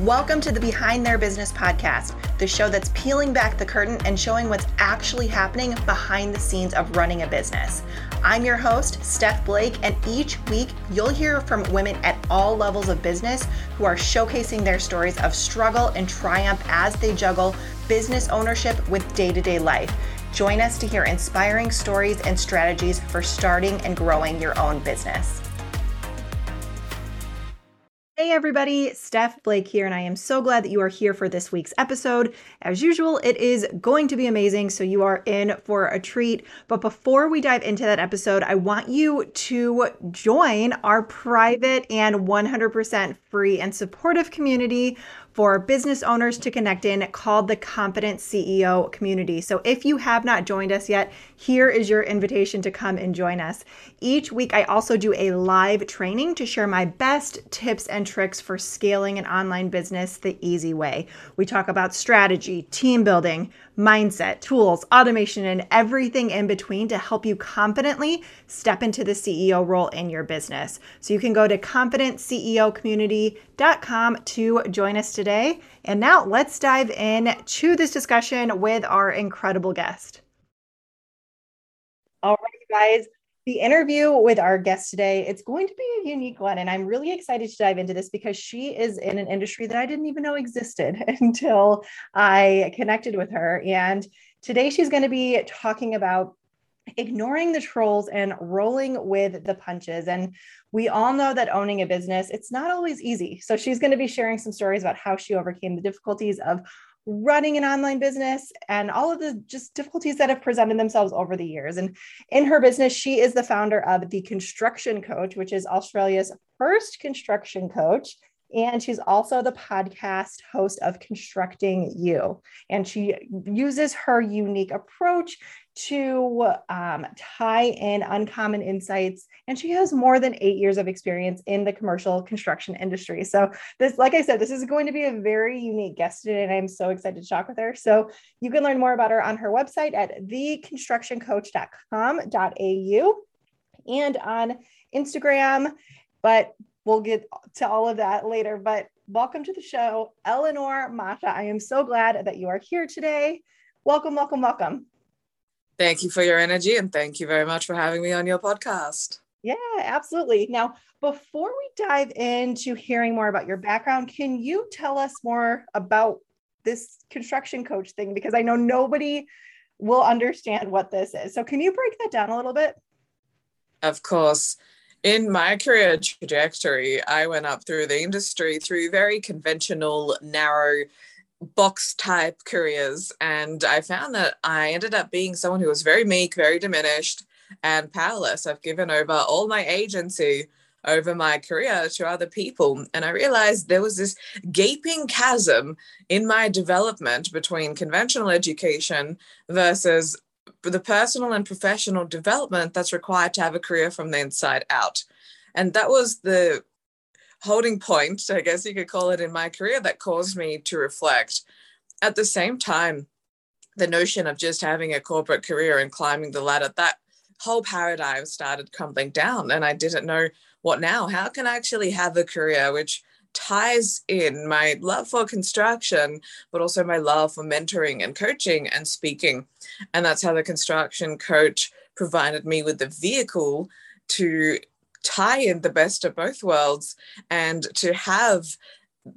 Welcome to the Behind Their Business podcast, the show that's peeling back the curtain and showing what's actually happening behind the scenes of running a business. I'm your host, Steph Blake, and each week you'll hear from women at all levels of business who are showcasing their stories of struggle and triumph as they juggle business ownership with day to day life. Join us to hear inspiring stories and strategies for starting and growing your own business. Hey everybody, Steph Blake here, and I am so glad that you are here for this week's episode. As usual, it is going to be amazing, so you are in for a treat. But before we dive into that episode, I want you to join our private and 100% free and supportive community for business owners to connect in called the Confident CEO Community. So if you have not joined us yet, here is your invitation to come and join us. Each week, I also do a live training to share my best tips and tricks for scaling an online business the easy way. We talk about strategy, team building, mindset, tools, automation, and everything in between to help you confidently step into the CEO role in your business. So you can go to confidentceocommunity.com to join us today. And now let's dive in to this discussion with our incredible guest. All right, guys. The interview with our guest today, it's going to be a unique one. And I'm really excited to dive into this because she is in an industry that I didn't even know existed until I connected with her. And today she's going to be talking about ignoring the trolls and rolling with the punches. And we all know that owning a business, it's not always easy. So she's going to be sharing some stories about how she overcame the difficulties of running an online business and all of the just difficulties that have presented themselves over the years. And in her business, she is the founder of The Construction Coach, which is Australia's first construction coach. And she's also the podcast host of Constructing You. And she uses her unique approach to um, tie in uncommon insights. And she has more than eight years of experience in the commercial construction industry. So, this, like I said, this is going to be a very unique guest today, and I'm so excited to talk with her. So, you can learn more about her on her website at theconstructioncoach.com.au and on Instagram. But we'll get to all of that later. But welcome to the show, Eleanor Masha. I am so glad that you are here today. Welcome, welcome, welcome. Thank you for your energy and thank you very much for having me on your podcast. Yeah, absolutely. Now, before we dive into hearing more about your background, can you tell us more about this construction coach thing? Because I know nobody will understand what this is. So, can you break that down a little bit? Of course. In my career trajectory, I went up through the industry through very conventional, narrow box type careers. And I found that I ended up being someone who was very meek, very diminished, and powerless. I've given over all my agency over my career to other people. And I realized there was this gaping chasm in my development between conventional education versus the personal and professional development that's required to have a career from the inside out. And that was the holding point, I guess you could call it, in my career that caused me to reflect. At the same time, the notion of just having a corporate career and climbing the ladder, that whole paradigm started crumbling down. And I didn't know what now? How can I actually have a career which ties in my love for construction, but also my love for mentoring and coaching and speaking? And that's how the construction coach provided me with the vehicle to tie in the best of both worlds and to have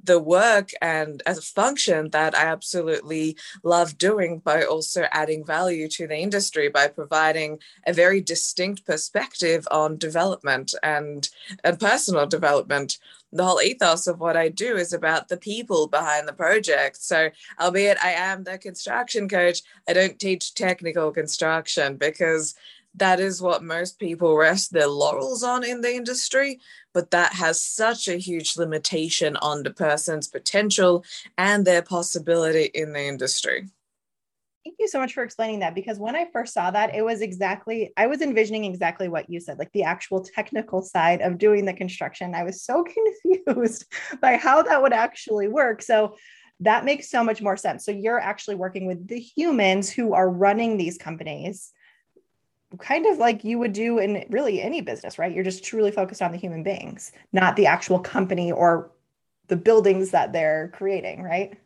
the work and as a function that I absolutely love doing by also adding value to the industry by providing a very distinct perspective on development and, and personal development. The whole ethos of what I do is about the people behind the project. So, albeit I am the construction coach, I don't teach technical construction because that is what most people rest their laurels on in the industry but that has such a huge limitation on the person's potential and their possibility in the industry Thank you so much for explaining that because when I first saw that, it was exactly, I was envisioning exactly what you said, like the actual technical side of doing the construction. I was so confused by how that would actually work. So that makes so much more sense. So you're actually working with the humans who are running these companies kind of like you would do in really any business, right? You're just truly focused on the human beings, not the actual company or the buildings that they're creating, right?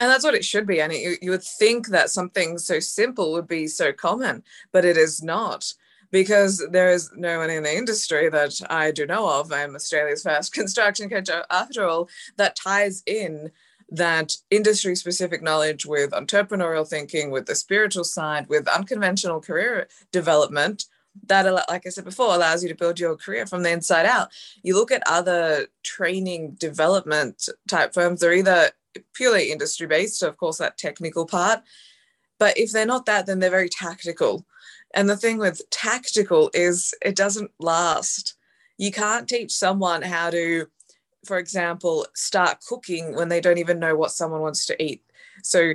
And that's what it should be. And you, you would think that something so simple would be so common, but it is not because there is no one in the industry that I do know of. I'm Australia's first construction coach, uh, after all, that ties in that industry specific knowledge with entrepreneurial thinking, with the spiritual side, with unconventional career development that like i said before allows you to build your career from the inside out. You look at other training development type firms they're either purely industry based so of course that technical part but if they're not that then they're very tactical. And the thing with tactical is it doesn't last. You can't teach someone how to for example start cooking when they don't even know what someone wants to eat. So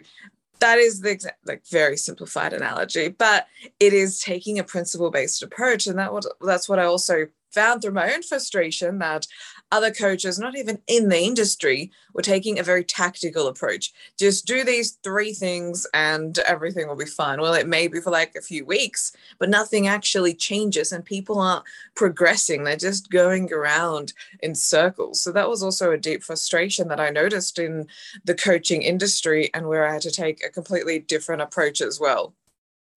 that is the like very simplified analogy, but it is taking a principle based approach, and that what that's what I also found through my own frustration that other coaches, not even in the industry, were taking a very tactical approach. Just do these three things and everything will be fine. Well, it may be for like a few weeks, but nothing actually changes and people aren't progressing. They're just going around in circles. So that was also a deep frustration that I noticed in the coaching industry and where I had to take a completely different approach as well.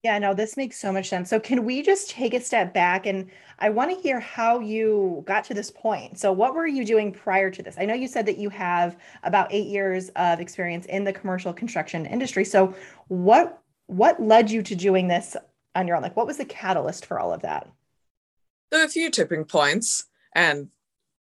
Yeah, no, this makes so much sense. So, can we just take a step back and I want to hear how you got to this point. So, what were you doing prior to this? I know you said that you have about eight years of experience in the commercial construction industry. So, what what led you to doing this on your own? Like, what was the catalyst for all of that? There were a few tipping points and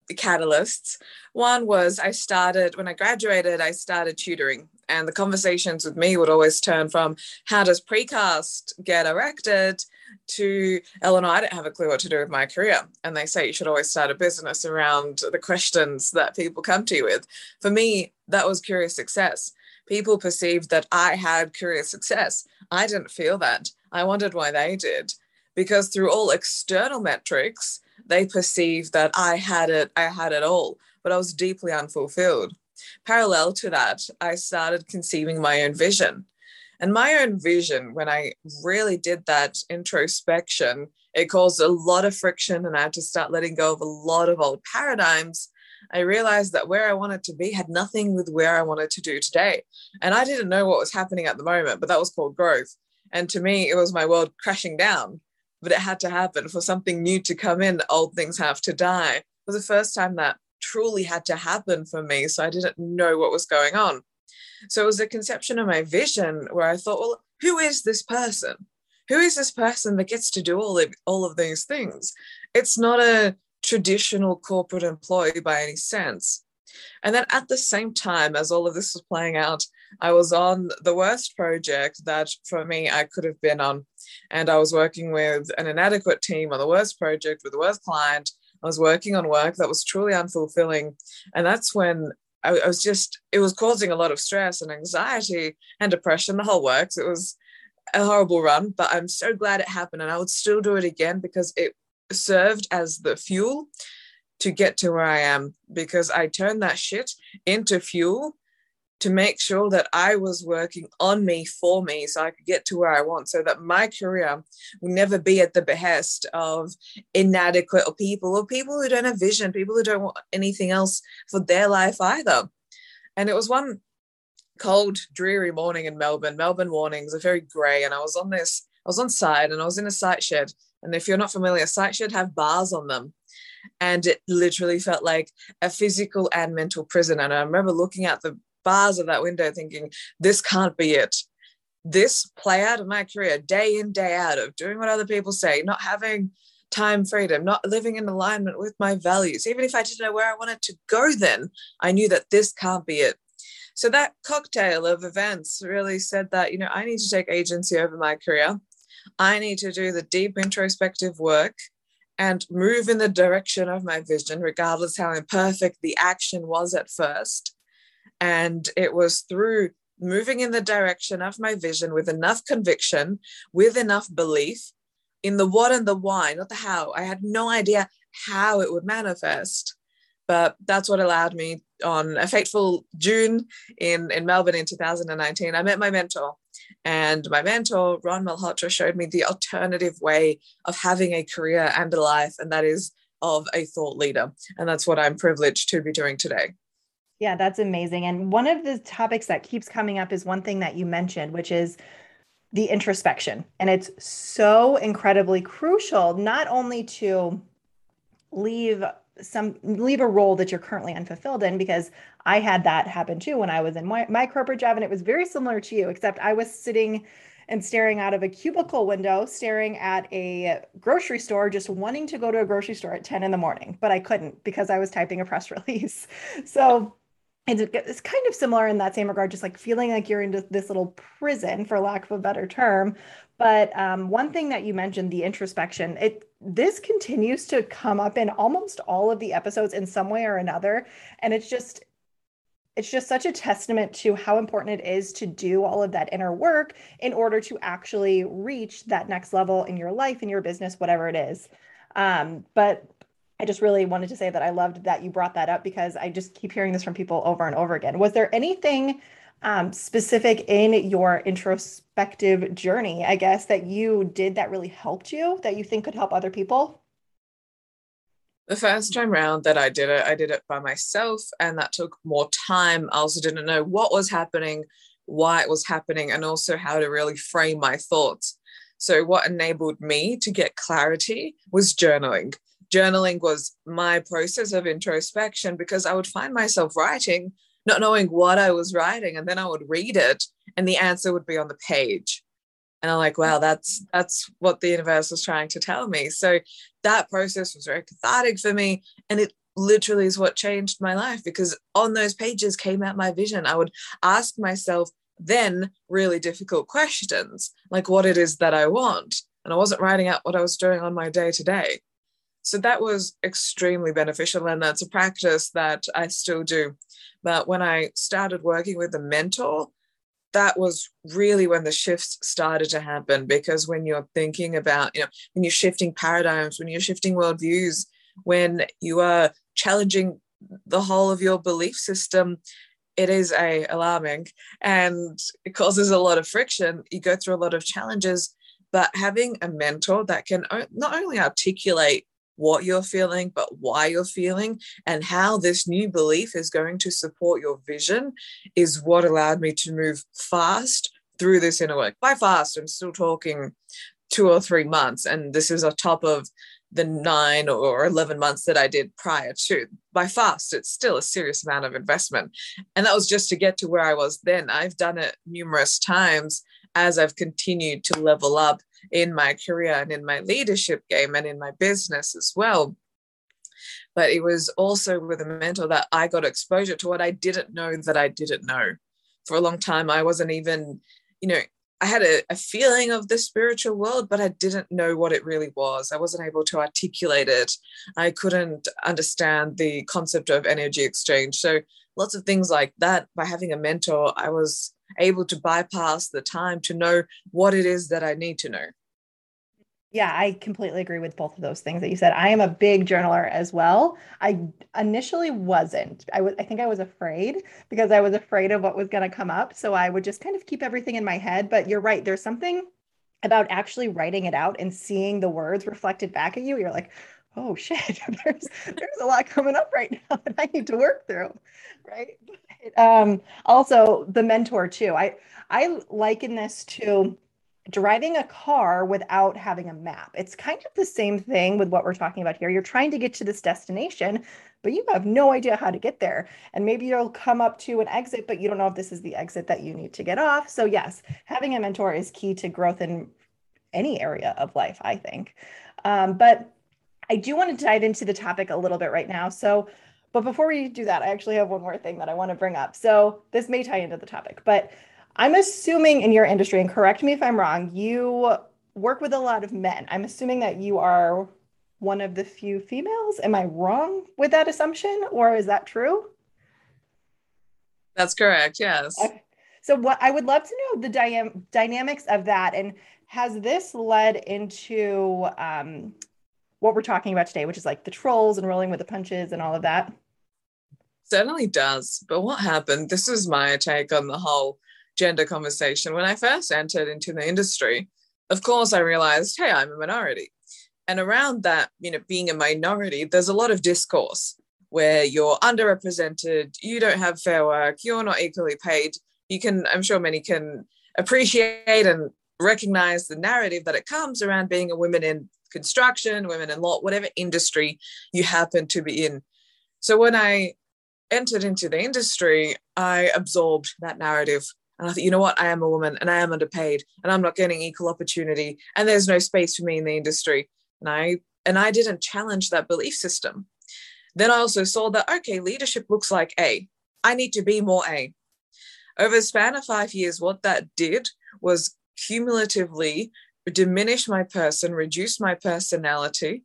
the catalysts. One was I started when I graduated, I started tutoring and the conversations with me would always turn from how does precast get erected to Eleanor, I don't have a clue what to do with my career. And they say you should always start a business around the questions that people come to you with. For me, that was curious success. People perceived that I had curious success. I didn't feel that. I wondered why they did. Because through all external metrics, they perceived that I had it, I had it all, but I was deeply unfulfilled. Parallel to that, I started conceiving my own vision. And my own vision, when I really did that introspection, it caused a lot of friction and I had to start letting go of a lot of old paradigms. I realized that where I wanted to be had nothing with where I wanted to do today. And I didn't know what was happening at the moment, but that was called growth. And to me, it was my world crashing down, but it had to happen for something new to come in. Old things have to die. It was the first time that truly had to happen for me. So I didn't know what was going on. So it was a conception of my vision where I thought, well, who is this person? Who is this person that gets to do all of all of these things? It's not a traditional corporate employee by any sense. And then at the same time as all of this was playing out, I was on the worst project that for me I could have been on. And I was working with an inadequate team on the worst project with the worst client I was working on work that was truly unfulfilling. And that's when I, I, was just, it was causing a lot of stress and anxiety and depression, the whole works. It was a horrible run, but I'm so glad it happened. And I would still do it again because it served as the fuel to get to where I am because I turned that shit into fuel to make sure that I was working on me for me so I could get to where I want, so that my career will never be at the behest of inadequate or people or people who don't have vision, people who don't want anything else for their life either. And it was one cold, dreary morning in Melbourne. Melbourne mornings are very grey, and I was on this, I was on site and I was in a site shed. And if you're not familiar, site shed have bars on them and it literally felt like a physical and mental prison. And I remember looking at the bars of that window thinking, this can't be it. This play out of my career, day in, day out, of doing what other people say, not having time freedom, not living in alignment with my values. Even if I didn't know where I wanted to go then, I knew that this can't be it. So that cocktail of events really said that, you know, I need to take agency over my career. I need to do the deep introspective work and move in the direction of my vision, regardless how imperfect the action was at first. And it was through moving in the direction of my vision with enough conviction, with enough belief in the what and the why, not the how. I had no idea how it would manifest. But that's what allowed me on a fateful June in, in Melbourne in 2019. I met my mentor, and my mentor, Ron Malhotra, showed me the alternative way of having a career and a life, and that is of a thought leader. And that's what I'm privileged to be doing today. Yeah, that's amazing. And one of the topics that keeps coming up is one thing that you mentioned, which is the introspection. And it's so incredibly crucial, not only to leave some leave a role that you're currently unfulfilled in because I had that happen too when I was in my, my corporate job and it was very similar to you except I was sitting and staring out of a cubicle window staring at a grocery store just wanting to go to a grocery store at 10 in the morning but I couldn't because I was typing a press release. So it's kind of similar in that same regard, just like feeling like you're into this little prison, for lack of a better term. But um, one thing that you mentioned, the introspection, it this continues to come up in almost all of the episodes in some way or another, and it's just it's just such a testament to how important it is to do all of that inner work in order to actually reach that next level in your life, in your business, whatever it is. Um, but I just really wanted to say that I loved that you brought that up because I just keep hearing this from people over and over again. Was there anything um, specific in your introspective journey, I guess, that you did that really helped you that you think could help other people? The first time round that I did it, I did it by myself, and that took more time. I also didn't know what was happening, why it was happening, and also how to really frame my thoughts. So, what enabled me to get clarity was journaling journaling was my process of introspection because I would find myself writing, not knowing what I was writing, and then I would read it, and the answer would be on the page. And I'm like, wow, that's that's what the universe was trying to tell me. So that process was very cathartic for me, and it literally is what changed my life because on those pages came out my vision. I would ask myself then really difficult questions like what it is that I want. And I wasn't writing out what I was doing on my day to day. So that was extremely beneficial. And that's a practice that I still do. But when I started working with a mentor, that was really when the shifts started to happen because when you're thinking about, you know, when you're shifting paradigms, when you're shifting worldviews, when you are challenging the whole of your belief system, it is a alarming and it causes a lot of friction. You go through a lot of challenges, but having a mentor that can not only articulate what you're feeling, but why you're feeling, and how this new belief is going to support your vision is what allowed me to move fast through this inner work. By fast, I'm still talking two or three months, and this is on top of the nine or 11 months that I did prior to. By fast, it's still a serious amount of investment. And that was just to get to where I was then. I've done it numerous times as I've continued to level up in my career and in my leadership game and in my business as well. But it was also with a mentor that I got exposure to what I didn't know that I didn't know. For a long time, I wasn't even, you know, I had a, a, feeling of the spiritual world, but I didn't know what it really was. I wasn't able to articulate it. I couldn't understand the concept of energy exchange. So, lots of things like that. By having a mentor, I was able to bypass the time to know what it is that I need to know. Yeah, I completely agree with both of those things that you said. I am a big journaler as well. I initially wasn't. I was I think I was afraid because I was afraid of what was going to come up, so I would just kind of keep everything in my head, but you're right. There's something about actually writing it out and seeing the words reflected back at you. You're like, "Oh shit, there's there's a lot coming up right now that I need to work through." Right? Um, also the mentor too. I I liken this to driving a car without having a map. It's kind of the same thing with what we're talking about here. You're trying to get to this destination, but you have no idea how to get there. And maybe you'll come up to an exit, but you don't know if this is the exit that you need to get off. So, yes, having a mentor is key to growth in any area of life, I think. Um, but I do want to dive into the topic a little bit right now. So, but before we do that, I actually have one more thing that I want to bring up. So this may tie into the topic, but I'm assuming in your industry, and correct me if I'm wrong, you work with a lot of men. I'm assuming that you are one of the few females. Am I wrong with that assumption, or is that true? That's correct. Yes. Okay. So, what I would love to know the dy- dynamics of that, and has this led into um, what we're talking about today, which is like the trolls and rolling with the punches and all of that? Certainly does. But what happened? This is my take on the whole gender conversation. When I first entered into the industry, of course, I realized, hey, I'm a minority. And around that, you know, being a minority, there's a lot of discourse where you're underrepresented, you don't have fair work, you're not equally paid. You can, I'm sure many can appreciate and recognize the narrative that it comes around being a woman in construction, women in law, whatever industry you happen to be in. So when I entered into the industry, I absorbed that narrative. And I thought, you know what? I am a woman and I am underpaid and I'm not getting equal opportunity and there's no space for me in the industry. And I and I didn't challenge that belief system. Then I also saw that okay, leadership looks like A. I need to be more A. Over the span of five years, what that did was cumulatively diminish my person, reduce my personality,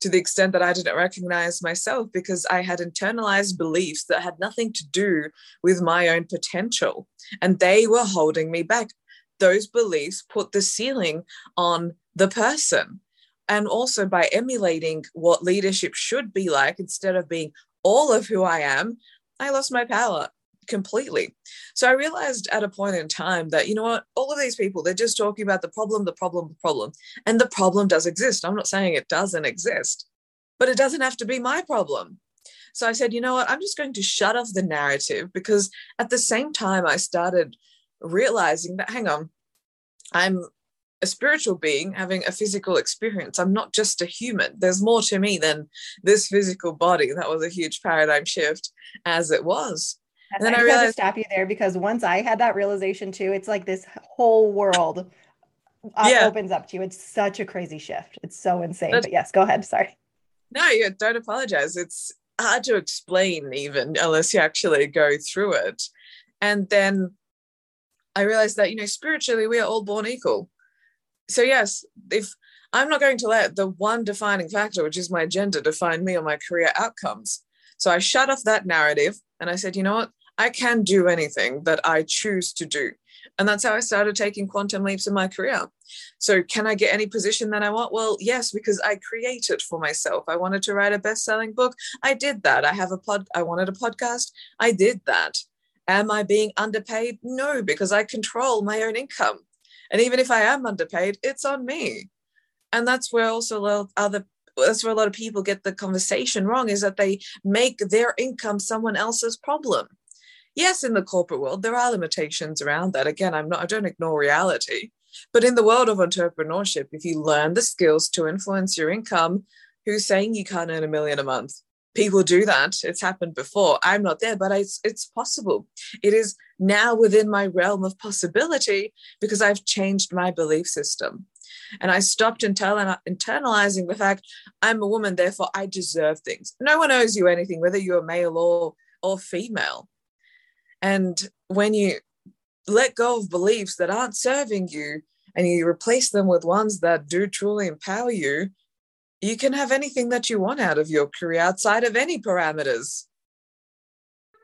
to the extent that I didn't recognize myself because I had internalized beliefs that had nothing to do with my own potential. And they were holding me back. Those beliefs put the ceiling on the person. And also by emulating what leadership should be like instead of being all of who I am, I lost my power completely. So I realized at a point in time that, you know what, all of these people, they're just talking about the problem, the problem, the problem. And the problem does exist. I'm not saying it doesn't exist, but it doesn't have to be my problem. So I said, you know what, I'm just going to shut off the narrative because at the same time, I started realizing that, hang on, I'm a spiritual being having a physical experience. I'm not just a human. There's more to me than this physical body. That was a huge paradigm shift as it was. And then I, I realized to stop you there because once I had that realization too, it's like this whole world uh, yeah. opens up to you. It's such a crazy shift. It's so insane. But, but yes, go ahead. Sorry. No, you don't apologize. It's hard to explain even unless you actually go through it. And then I realized that, you know, spiritually we are all born equal. So yes, if I'm not going to let the one defining factor, which is my gender, define me or my career outcomes. So I shut off that narrative and I said, you know what? I can do anything that I choose to do. And that's how I started taking quantum leaps in my career. So, can I get any position that I want? Well, yes, because I created for myself. I wanted to write a best selling book. I did that. I have a pod, I wanted a podcast. I did that. Am I being underpaid? No, because I control my own income. And even if I am underpaid, it's on me. And that's where also other that's where a lot of people get the conversation wrong is that they make their income someone else's problem yes in the corporate world there are limitations around that. Again i'm not i don't ignore reality. But in the world of entrepreneurship if you learn the skills to influence your income who's saying you can't earn a million a month? People do that. It's happened before. I'm not there but it's, it's possible. It is now within my realm of possibility because i've changed my belief system. And I stopped internalizing the fact I'm a woman, therefore I deserve things. No one owes you anything, whether you're male or, or female. And when you let go of beliefs that aren't serving you and you replace them with ones that do truly empower you, you can have anything that you want out of your career outside of any parameters.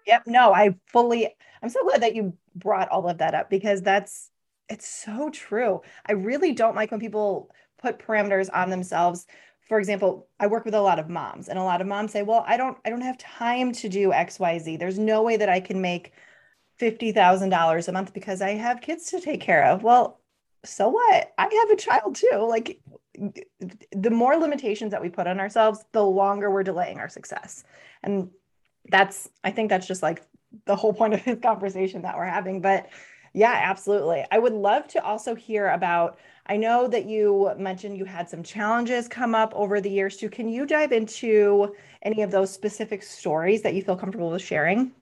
Yep. No, I fully, I'm so glad that you brought all of that up because that's it's so true. I really don't like when people put parameters on themselves. For example, I work with a lot of moms and a lot of moms say, "Well, I don't I don't have time to do XYZ. There's no way that I can make $50,000 a month because I have kids to take care of." Well, so what? I have a child too. Like the more limitations that we put on ourselves, the longer we're delaying our success. And that's I think that's just like the whole point of this conversation that we're having, but yeah, absolutely. I would love to also hear about. I know that you mentioned you had some challenges come up over the years too. Can you dive into any of those specific stories that you feel comfortable with sharing?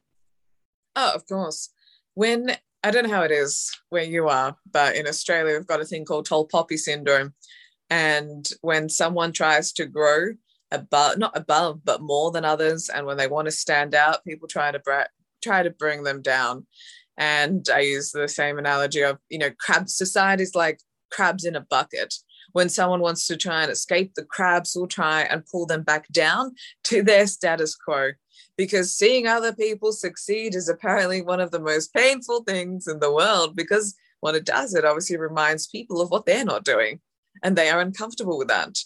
Oh, of course. When I don't know how it is where you are, but in Australia, we've got a thing called tall poppy syndrome. And when someone tries to grow above, not above, but more than others, and when they want to stand out, people try to bra- try to bring them down. And I use the same analogy of, you know, crab society is like crabs in a bucket. When someone wants to try and escape, the crabs will try and pull them back down to their status quo. Because seeing other people succeed is apparently one of the most painful things in the world because what it does, it obviously reminds people of what they're not doing. And they are uncomfortable with that.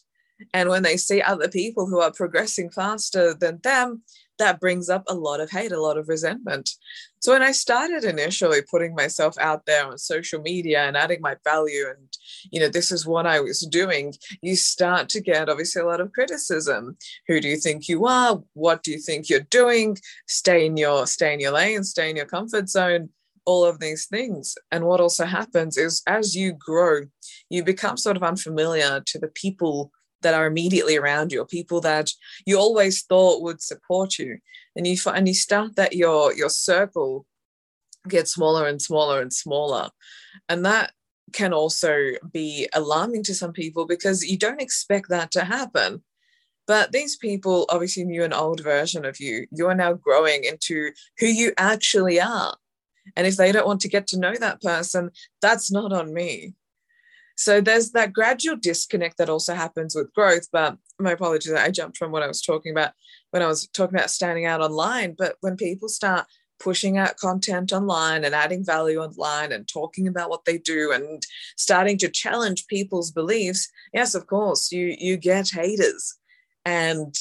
And when they see other people who are progressing faster than them, that brings up a lot of hate, a lot of resentment. So when I started initially putting myself out there on social media and adding my value and you know this is what I was doing, you start to get obviously a lot of criticism. Who do you think you are? What do you think you're doing? Stay in your stay in your lane, stay in your comfort zone all of these things. And what also happens is as you grow, you become sort of unfamiliar to the people that are immediately around you or people that you always thought would support you. And you and you start that your your circle gets smaller and smaller and smaller. And that can also be alarming to some people because you don't expect that to happen. But these people obviously knew an old version of you. You are now growing into who you actually are. And if they don't want to get to know that person, that's not on me. So there's that gradual disconnect that also happens with growth. But my apologies, I jumped from what I was talking about when I was talking about standing out online. But when people start pushing out content online and adding value online and talking about what they do and starting to challenge people's beliefs, yes, of course, you you get haters. And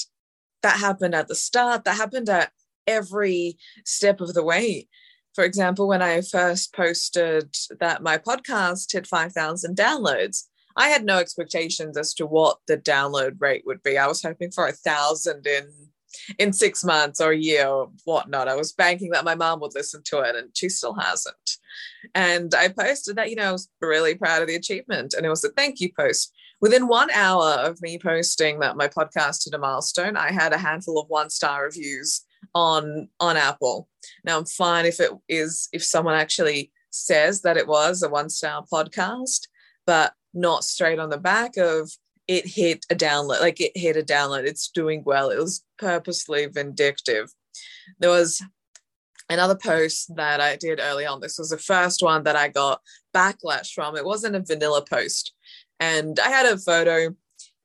that happened at the start, that happened at every step of the way for example, when I first posted that my podcast hit 5,000 downloads, I had no expectations as to what the download rate would be. I was hoping for a thousand in in six months or a year or whatnot. I was banking that my mom would listen to it, and she still hasn't. And I posted that, you know, I was really proud of the achievement, and it was a thank you post. Within one hour of me posting that my podcast hit a milestone, I had a handful of one star reviews on on Apple. Now I'm fine if it is if someone actually says that it was a one star podcast, but not straight on the back of it hit a download, like it hit a download. It's doing well. It was purposely vindictive. There was another post that I did early on. This was the first one that I got backlash from. It wasn't a vanilla post. And I had a photo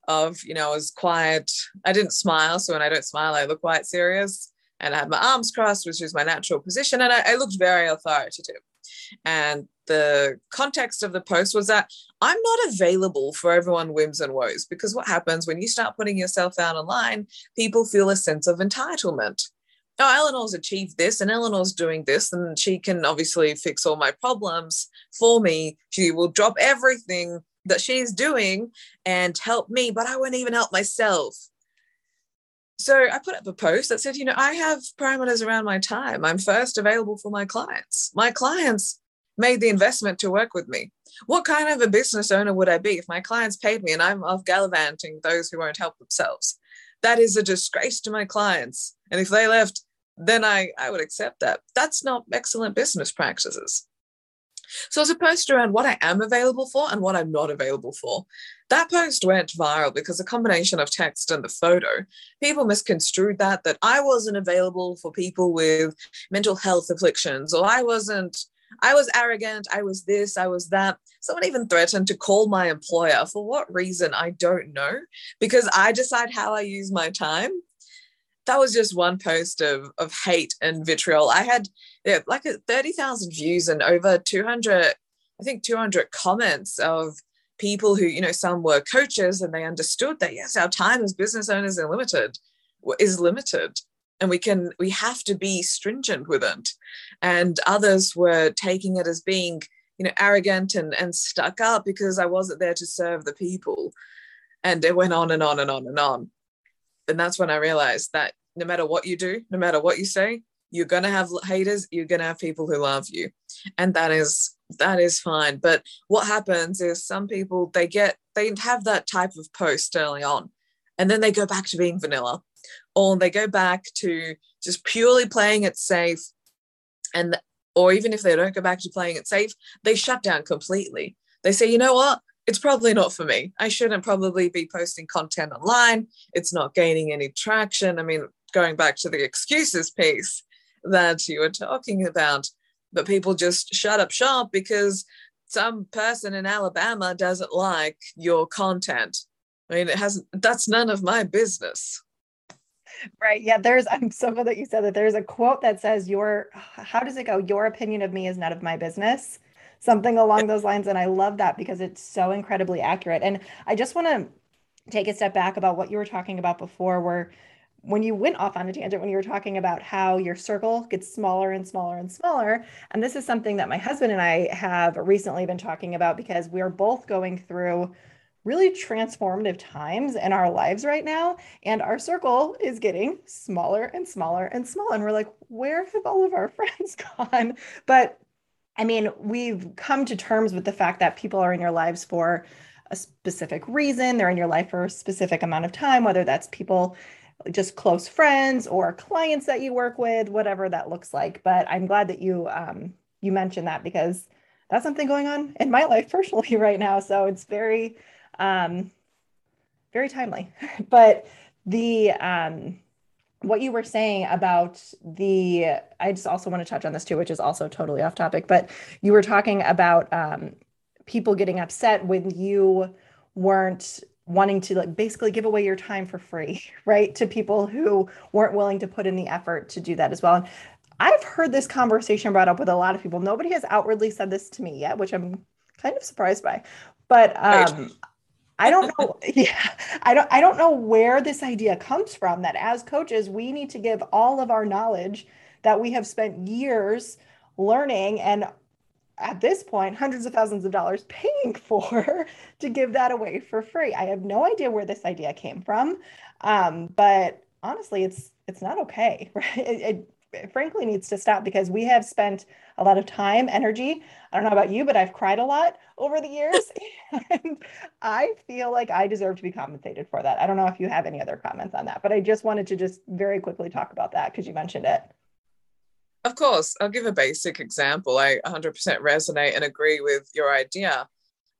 of, you know, I was quiet. I didn't smile. So when I don't smile, I look quite serious and I had my arms crossed, which is my natural position, and I, I looked very authoritative. And the context of the post was that I'm not available for everyone whims and woes because what happens when you start putting yourself out online, people feel a sense of entitlement. Oh, Eleanor's achieved this and Eleanor's doing this, and she can obviously fix all my problems for me. She will drop everything that she's doing and help me, but I won't even help myself. So I put up a post that said, you know, I have parameters around my time. I'm first available for my clients. My clients made the investment to work with me. What kind of a business owner would I be if my clients paid me and I'm off gallivanting those who won't help themselves? That is a disgrace to my clients. And if they left, then I, I would accept that. That's not excellent business practices. So it's a post around what I am available for and what I'm not available for. That post went viral because a combination of text and the photo, people misconstrued that that I wasn't available for people with mental health afflictions, or I wasn't, I was arrogant, I was this, I was that. Someone even threatened to call my employer for what reason I don't know, because I decide how I use my time that was just one post of of hate and vitriol. I had yeah, like 30,000 views and over 200 I think 200 comments of people who you know some were coaches and they understood that yes our time as business owners is limited is limited and we can we have to be stringent with it. And others were taking it as being you know arrogant and and stuck up because I wasn't there to serve the people. And it went on and on and on and on. And that's when I realized that no matter what you do, no matter what you say, you're going to have haters, you're going to have people who love you. And that is that is fine. But what happens is some people they get they have that type of post early on and then they go back to being vanilla or they go back to just purely playing it safe and or even if they don't go back to playing it safe, they shut down completely. They say, you know what? it's probably not for me. I shouldn't probably be posting content online. It's not gaining any traction. I mean, going back to the excuses piece that you were talking about, but people just shut up shop because some person in Alabama doesn't like your content. I mean, it hasn't, that's none of my business. Right. Yeah. There's, I'm so glad that you said that. There's a quote that says, Your, how does it go? Your opinion of me is none of my business something along those lines. And I love that because it's so incredibly accurate. And I just want to take a step back about what you were talking about before, where when you went off on a tangent when you were talking about how your circle gets smaller and smaller and smaller and this is something that my husband and i have recently been talking about because we're both going through really transformative times in our lives right now and our circle is getting smaller and smaller and smaller and we're like where have all of our friends gone? But i mean we've come to terms with the fact that people are in your lives for a specific reason they're in your life for a specific amount of time whether that's people just close friends or clients that you work with, whatever that looks like. But I'm glad that you um, you mentioned that because that's something going on in my life personally right now. So it's very um, very timely. but the um, what you were saying about the I just also want to touch on this too, which is also totally off topic. But you were talking about um, people getting upset when you weren't wanting to like basically give away your time for free, right? To people who weren't willing to put in the effort to do that as well. And I've heard this conversation brought up with a lot of people. Nobody has outwardly said this to me yet, which I'm kind of surprised by. But um, I don't know. Yeah, I don't. I don't know where this idea comes from. That as coaches, we need to give all of our knowledge that we have spent years learning and at this point hundreds of thousands of dollars paying for to give that away for free. I have no idea where this idea came from um, but honestly it's it's not okay right? It, it, frankly needs to stop because we have spent a lot of time energy i don't know about you but i've cried a lot over the years and i feel like i deserve to be compensated for that. I don't know if you have any other comments on that but i just wanted to just very quickly talk about that because you mentioned it of course, I'll give a basic example. I 100% resonate and agree with your idea.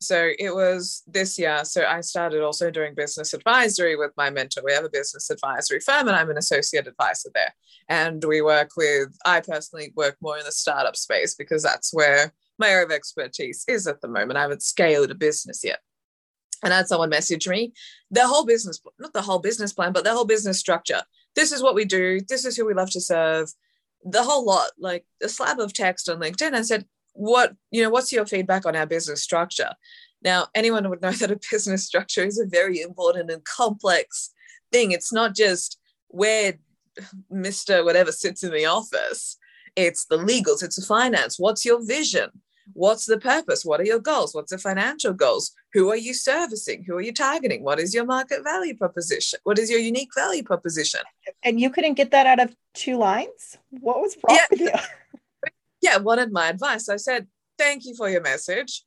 So it was this year. So I started also doing business advisory with my mentor. We have a business advisory firm, and I'm an associate advisor there. And we work with, I personally work more in the startup space because that's where my area of expertise is at the moment. I haven't scaled a business yet. And I had someone message me, the whole business, not the whole business plan, but the whole business structure. This is what we do. This is who we love to serve the whole lot, like a slab of text on LinkedIn and said, what, you know, what's your feedback on our business structure? Now, anyone would know that a business structure is a very important and complex thing. It's not just where Mr. whatever sits in the office. It's the legals, it's the finance. What's your vision? What's the purpose? What are your goals? What's the financial goals? Who are you servicing? Who are you targeting? What is your market value proposition? What is your unique value proposition? And you couldn't get that out of two lines? What was wrong yeah. with you? yeah, wanted my advice. I said, Thank you for your message.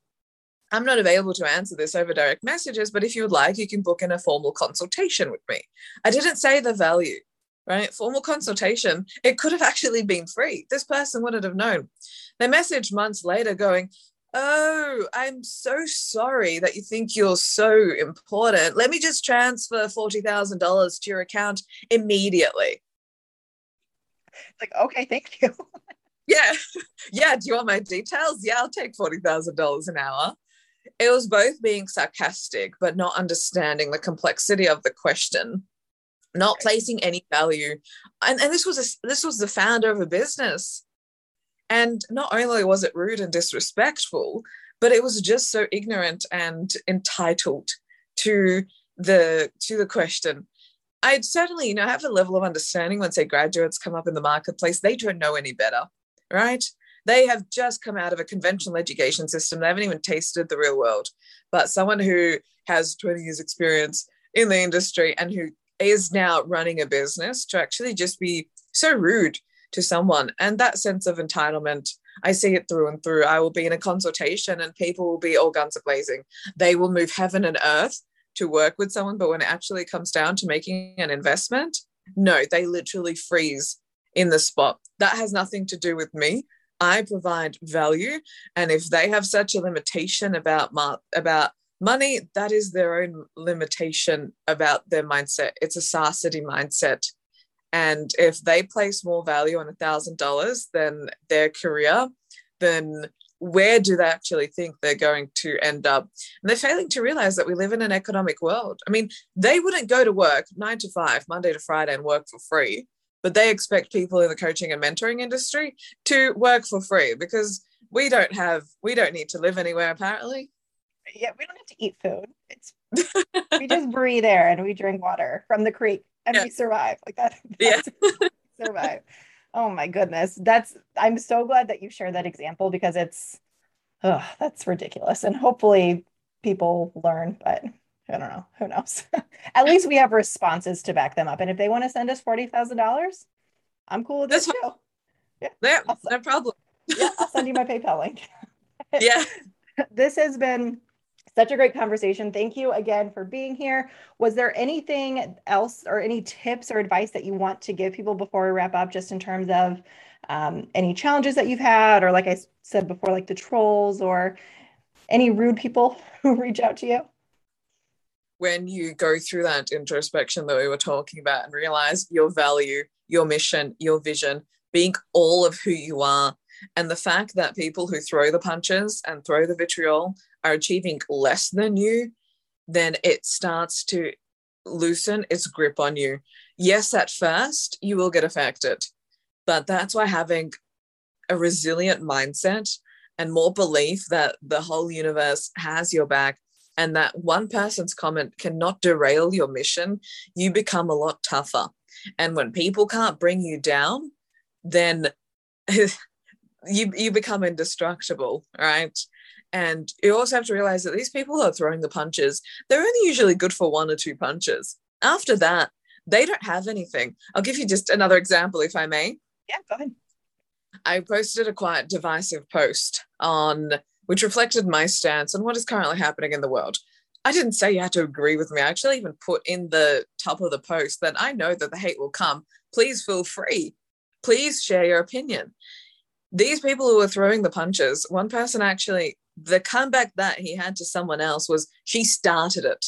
I'm not available to answer this over direct messages, but if you would like, you can book in a formal consultation with me. I didn't say the value, right? Formal consultation, it could have actually been free. This person wouldn't have known. They message months later going, Oh, I'm so sorry that you think you're so important. Let me just transfer $40,000 to your account immediately. Like, okay, thank you. yeah. Yeah. Do you want my details? Yeah, I'll take $40,000 an hour. It was both being sarcastic, but not understanding the complexity of the question, not placing any value. And, and this was a, this was the founder of a business and not only was it rude and disrespectful, but it was just so ignorant and entitled to the to the question. I'd certainly, you know, have a level of understanding when say graduates come up in the marketplace, they don't know any better, right? They have just come out of a conventional education system. They haven't even tasted the real world. But someone who has 20 years experience in the industry and who is now running a business to actually just be so rude to someone. And that sense of entitlement, I see it through and through. I will be in a consultation and people will be all guns are blazing. They will move heaven and earth to work with someone. But when it actually comes down to making an investment, no, they literally freeze in the spot. That has nothing to do with me. I provide value. And if they have such a limitation about, about money, that is their own limitation about their mindset. It's a scarcity mindset and if they place more value on a thousand dollars than their career, then where do they actually think they're going to end up? And they're failing to realize that we live in an economic world. I mean, they wouldn't go to work nine to five, Monday to Friday, and work for free, but they expect people in the coaching and mentoring industry to work for free because we don't have, we don't need to live anywhere apparently. Yeah, we don't have to eat food. It's we just breathe air and we drink water from the creek and yeah. we survive. Like that. Yeah. survive. Oh my goodness. That's I'm so glad that you shared that example because it's oh, that's ridiculous. And hopefully people learn, but I don't know. Who knows? At least we have responses to back them up. And if they want to send us forty thousand dollars, I'm cool with this too. Yeah, yeah no problem. yeah, I'll send you my PayPal link. yeah. this has been such a great conversation. Thank you again for being here. Was there anything else or any tips or advice that you want to give people before we wrap up, just in terms of um, any challenges that you've had, or like I said before, like the trolls or any rude people who reach out to you? When you go through that introspection that we were talking about and realize your value, your mission, your vision, being all of who you are, and the fact that people who throw the punches and throw the vitriol are achieving less than you, then it starts to loosen its grip on you. Yes, at first you will get affected, but that's why having a resilient mindset and more belief that the whole universe has your back and that one person's comment cannot derail your mission, you become a lot tougher. And when people can't bring you down, then you you become indestructible, right? And you also have to realize that these people who are throwing the punches, they're only usually good for one or two punches. After that, they don't have anything. I'll give you just another example, if I may. Yeah, go ahead. I posted a quite divisive post on which reflected my stance on what is currently happening in the world. I didn't say you had to agree with me. I actually even put in the top of the post that I know that the hate will come. Please feel free. Please share your opinion. These people who were throwing the punches, one person actually the comeback that he had to someone else was she started it.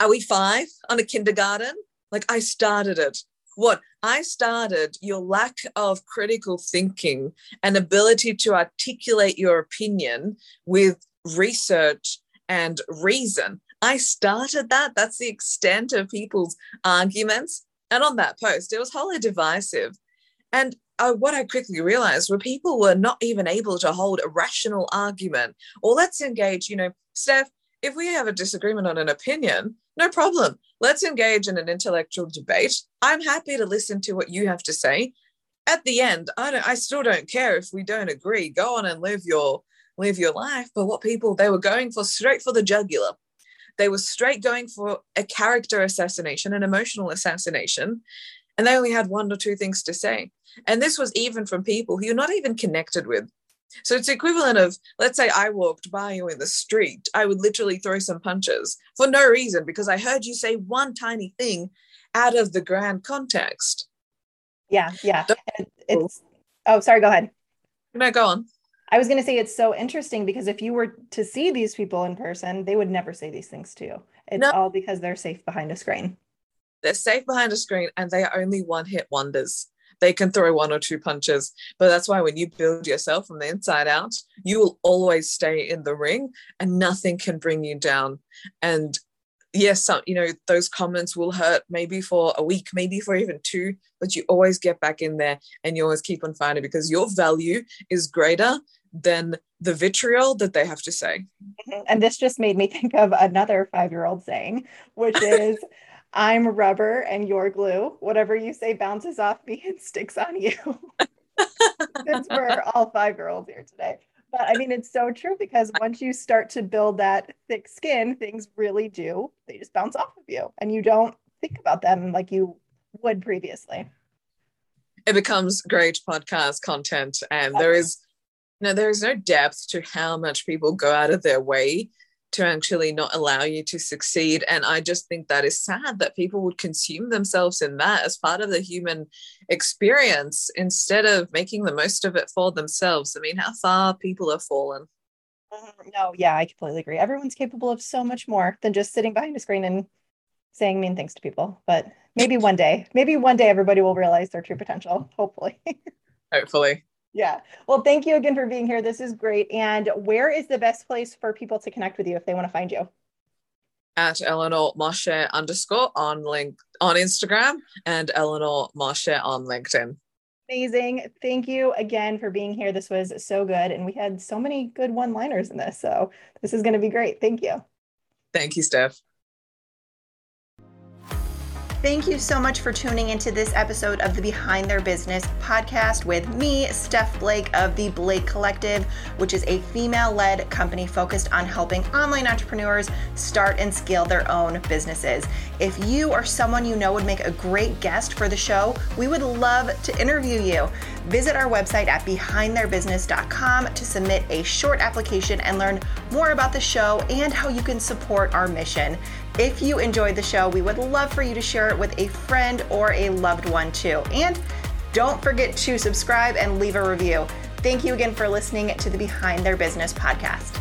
Are we five on a kindergarten? Like I started it. What I started your lack of critical thinking and ability to articulate your opinion with research and reason. I started that. That's the extent of people's arguments. And on that post, it was wholly divisive. And uh, what I quickly realized were people were not even able to hold a rational argument. Or let's engage, you know, Steph, if we have a disagreement on an opinion, no problem. Let's engage in an intellectual debate. I'm happy to listen to what you have to say. At the end, I I still don't care if we don't agree. Go on and live your live your life. But what people they were going for straight for the jugular. They were straight going for a character assassination, an emotional assassination and they only had one or two things to say. And this was even from people who you're not even connected with. So it's equivalent of, let's say I walked by you in the street, I would literally throw some punches for no reason because I heard you say one tiny thing out of the grand context. Yeah, yeah. It's oh, sorry, go ahead. No, go on. I was going to say it's so interesting because if you were to see these people in person, they would never say these things to you. It's no. all because they're safe behind a screen. They're safe behind a screen and they are only one hit wonders. They can throw one or two punches. But that's why when you build yourself from the inside out, you will always stay in the ring and nothing can bring you down. And yes, some, you know, those comments will hurt maybe for a week, maybe for even two, but you always get back in there and you always keep on fighting because your value is greater than the vitriol that they have to say. Mm-hmm. And this just made me think of another five year old saying, which is, I'm rubber and you're glue. Whatever you say bounces off me and sticks on you. Since we're all five year olds here today. But I mean, it's so true because once you start to build that thick skin, things really do, they just bounce off of you and you don't think about them like you would previously. It becomes great podcast content. And there is, you know, there is no depth to how much people go out of their way to actually not allow you to succeed. And I just think that is sad that people would consume themselves in that as part of the human experience instead of making the most of it for themselves. I mean, how far people have fallen. Mm-hmm. No, yeah, I completely agree. Everyone's capable of so much more than just sitting behind a screen and saying mean things to people. But maybe one day, maybe one day everybody will realize their true potential, hopefully. hopefully. Yeah. Well, thank you again for being here. This is great. And where is the best place for people to connect with you if they want to find you? At Eleanor Moshe underscore on link on Instagram and Eleanor Moshe on LinkedIn. Amazing. Thank you again for being here. This was so good. And we had so many good one liners in this. So this is going to be great. Thank you. Thank you, Steph. Thank you so much for tuning into this episode of the Behind Their Business podcast with me, Steph Blake of the Blake Collective, which is a female led company focused on helping online entrepreneurs start and scale their own businesses. If you or someone you know would make a great guest for the show, we would love to interview you. Visit our website at behindtheirbusiness.com to submit a short application and learn more about the show and how you can support our mission. If you enjoyed the show, we would love for you to share it with a friend or a loved one too. And don't forget to subscribe and leave a review. Thank you again for listening to the Behind Their Business podcast.